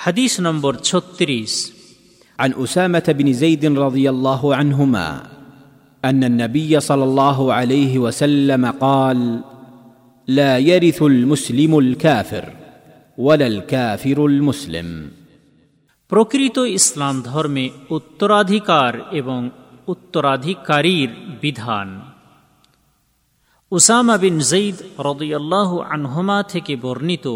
হাদিস নম্বর ছত্রিশ عن اسامه بن زيد رضي الله عنهما ان النبي صلى الله عليه وسلم قال لا يرث المسلم الكافر ولا الكافر المسلم প্রকৃত ইসলাম ধর্মে উত্তরাধিকার এবং উত্তরাধিকারীর বিধান উসামা বিন জঈদ রদিয়াল্লাহ আনহুমা থেকে বর্ণিত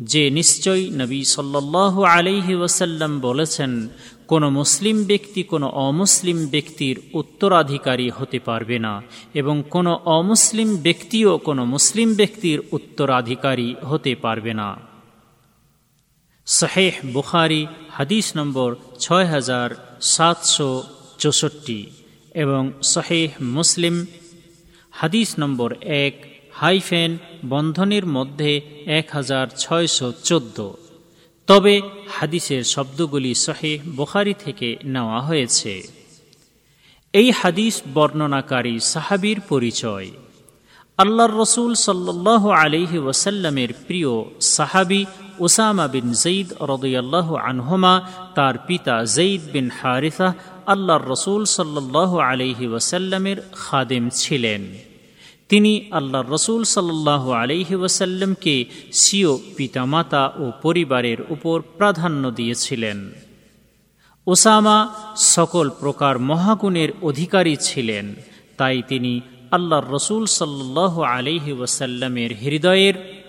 যে নিশ্চয় নবী সাল্লাহ আলাইহি ওয়াসাল্লাম বলেছেন, কোনো মুসলিম ব্যক্তি কোনো অমুসলিম ব্যক্তির উত্তরাধিকারী হতে পারবে না এবং কোনো অমুসলিম ব্যক্তিও কোনো মুসলিম ব্যক্তির উত্তরাধিকারী হতে পারবে না। শাহেহ বুখারি হাদিস নম্বর ছয় হাজার সাতশো চৌষট্টি এবং শাহেহ মুসলিম হাদিস নম্বর এক, হাইফেন, বন্ধনের মধ্যে এক হাজার ছয়শো চোদ্দ। তবে হাদিসের শব্দগুলি শহেহ বুখারি থেকে নেওয়া হয়েছে। এই হাদিস বর্ণনাকারী সাহাবির পরিচয়। আল্লাহর রসুল সাল্লাহ আলিহি ওয়াসাল্লামের প্রিয় সাহাবি ওসামা বিন জঈদ রদয়াল্লাহ আনহুমা, তার পিতা জঈদ বিন হারিফা আল্লাহর রসুল সাল্লাহ আলিহি ওয়াসাল্লামের খাদেম ছিলেন। তিনি আল্লাহর রসুল সাল্লাহ আলিহি ওয়াসাল্লামকে সিও পিতামাতা ও পরিবারের উপর প্রাধান্য দিয়েছিলেন। ওসামা সকল প্রকার মহাগুণের অধিকারী ছিলেন, তাই তিনি আল্লাহর রসুল সাল্লাহ আলিহি ওয়াসাল্লামের হৃদয়ের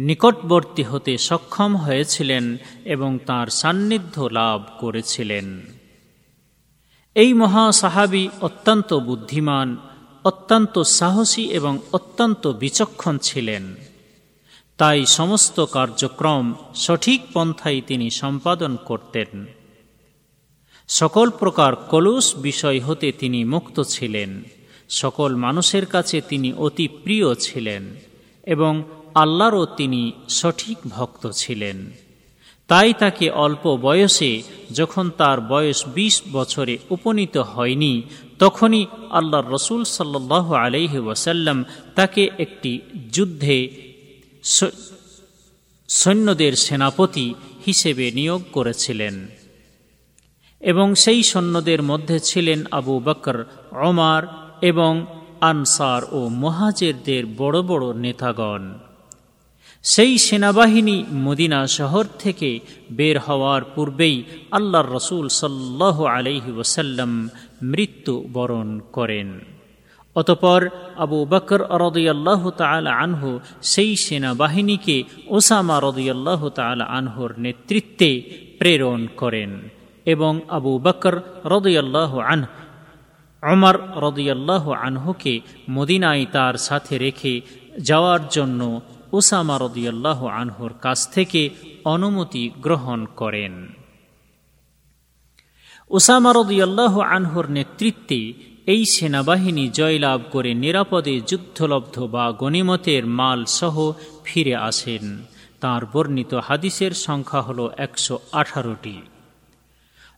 নিকটবর্তী হতে সক্ষম হয়েছিলেন এবং তার সান্নিধ্য লাভ করেছিলেন। এই মহা সাহাবি অত্যন্ত বুদ্ধিমান, অত্যন্ত সাহসী এবং অত্যন্ত বিচক্ষণ ছিলেন। তাই সমস্ত কার্যক্রম সঠিক পন্থায় তিনি সম্পাদন করতেন। সকল প্রকার কলুষ বিষয় হতে তিনি মুক্ত ছিলেন। সকল মানুষের কাছে তিনি অতি প্রিয় ছিলেন এবং আল্লাহরও তিনি সঠিক ভক্ত ছিলেন। তাই তাকে অল্প বয়সে যখন তার বয়স ২০ বছরে উপনীত হয়নি, তখনই আল্লাহর রসুল সাল্লাহ আলহি ওয়াসাল্লাম তাকে একটি যুদ্ধে সৈন্যদের সেনাপতি হিসেবে নিয়োগ করেছিলেন। এবং সেই সৈন্যদের মধ্যে ছিলেন আবু বকর অমার এবং আনসার ও মহাজেরদের বড় বড় নেতাগণ। সেই সেনাবাহিনী মদিনা শহর থেকে বের হওয়ার পূর্বেই আল্লাহর রসুল সাল্লাহ আলহি ওসাল্লাম মৃত্যু বরণ করেন। অতপর আবু বকর রদিয়াল্লাহ তালা আনহু সেই সেনাবাহিনীকে ওসামা রদিয়াল্লাহ তালা আনহুর নেতৃত্বে প্রেরণ করেন এবং আবু বকর রদিয়াল্লাহ আনহ অমর রদিয়াল্লাহ আনহুকে মদিনায় তার সাথে রেখে যাওয়ার জন্য ওসামা রদিয়াল্লাহ আনহুর কাছ থেকে অনুমতি গ্রহণ করেন। ওসামা রদিয়াল্লাহ আনহুর নেতৃত্বে এই সেনাবাহিনী জয়লাভ করে নিরাপদে যুদ্ধলব্ধ বা গণিমতের মাল সহ ফিরে আসেন। তার বর্ণিত হাদিসের সংখ্যা হল একশো আঠারোটি।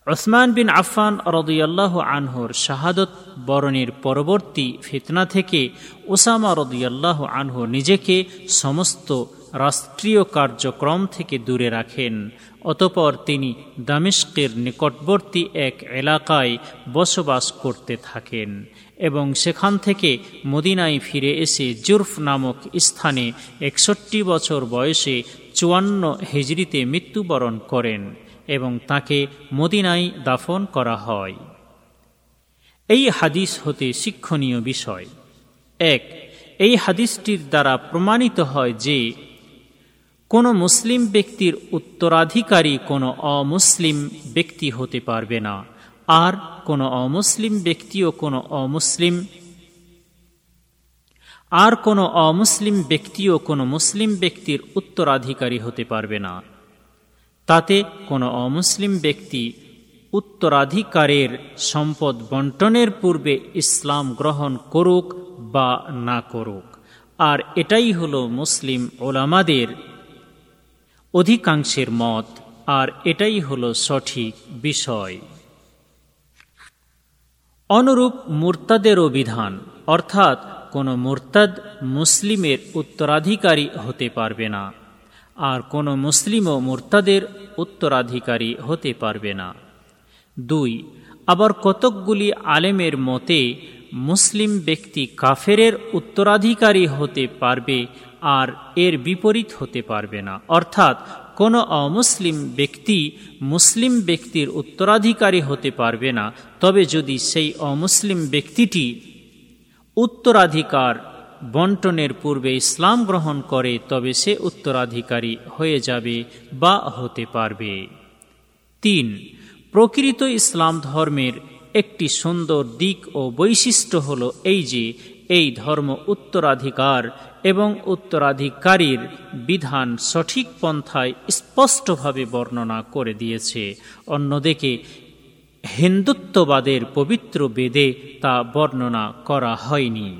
ওসমান বিন আফফান রদিয়াল্লাহ আনহুর শাহাদত বরণের পরবর্তী ফিতনা থেকে ওসামা রদিয়াল্লাহ আনহু নিজেকে সমস্ত রাষ্ট্রীয় কার্যক্রম থেকে দূরে রাখেন। অতপর তিনি দামিস্কের নিকটবর্তী এক এলাকায় বসবাস করতে থাকেন এবং সেখান থেকে মদিনায় ফিরে এসে জুরফ নামক স্থানে একষট্টি বছর বয়সে চুয়ান্ন হেজরিতে মৃত্যুবরণ করেন। এবং তাকে মদিনায় দাফন করা হয়। এই হাদিস হতে শিক্ষণীয় বিষয়। এক, এই হাদিসটির দ্বারা প্রমাণিত হয় যে, কোনো মুসলিম ব্যক্তির উত্তরাধিকারী কোনো অমুসলিম ব্যক্তি হতে পারবে না। আর কোনো অমুসলিম ব্যক্তিও কোনো অমুসলিম, আর কোনো অমুসলিম ব্যক্তিও কোনো মুসলিম ব্যক্তির উত্তরাধিকারী হতে পারবে না। তাতে কোনো অমুসলিম ব্যক্তি উত্তরাধিকারের সম্পদ বন্টনের পূর্বে ইসলাম গ্রহণ করুক বা না করুক। আর এটাই হলো মুসলিম ওলামাদের অধিকাংশের মত, আর এটাই হলো সঠিক বিষয়। অনুরূপ মুরতাদেরও বিধান, অর্থাৎ কোনো মুরতাদ মুসলিমের উত্তরাধিকারী হতে পারবে না। আর কোনো মুসলিমও মোর্তাদের উত্তরাধিকারী হতে পারবে না। দুই, আবার কতকগুলি আলেমের মতে মুসলিম ব্যক্তি কাফেরের উত্তরাধিকারী হতে পারবে আর এর বিপরীত হতে পারবে না। অর্থাৎ কোনো অমুসলিম ব্যক্তি মুসলিম ব্যক্তির উত্তরাধিকারী হতে পারবে না। তবে যদি সেই অমুসলিম ব্যক্তিটি উত্তরাধিকার বন্টনের পূর্বে ইসলাম গ্রহণ করে তবে সে উত্তরাধিকারী হয়ে যাবে বা হতে পারবে। তিন, প্রকৃত ইসলাম ধর্মের একটি সুন্দর দিক ও বৈশিষ্ট্য হল এই যে, এই ধর্ম উত্তরাধিকার এবং উত্তরাধিকারীর বিধান সঠিক পন্থায় স্পষ্টভাবে বর্ণনা করে দিয়েছে। অন্যদিকে, হিন্দুত্ববাদের পবিত্র বেদে তা বর্ণনা করা হয়নি।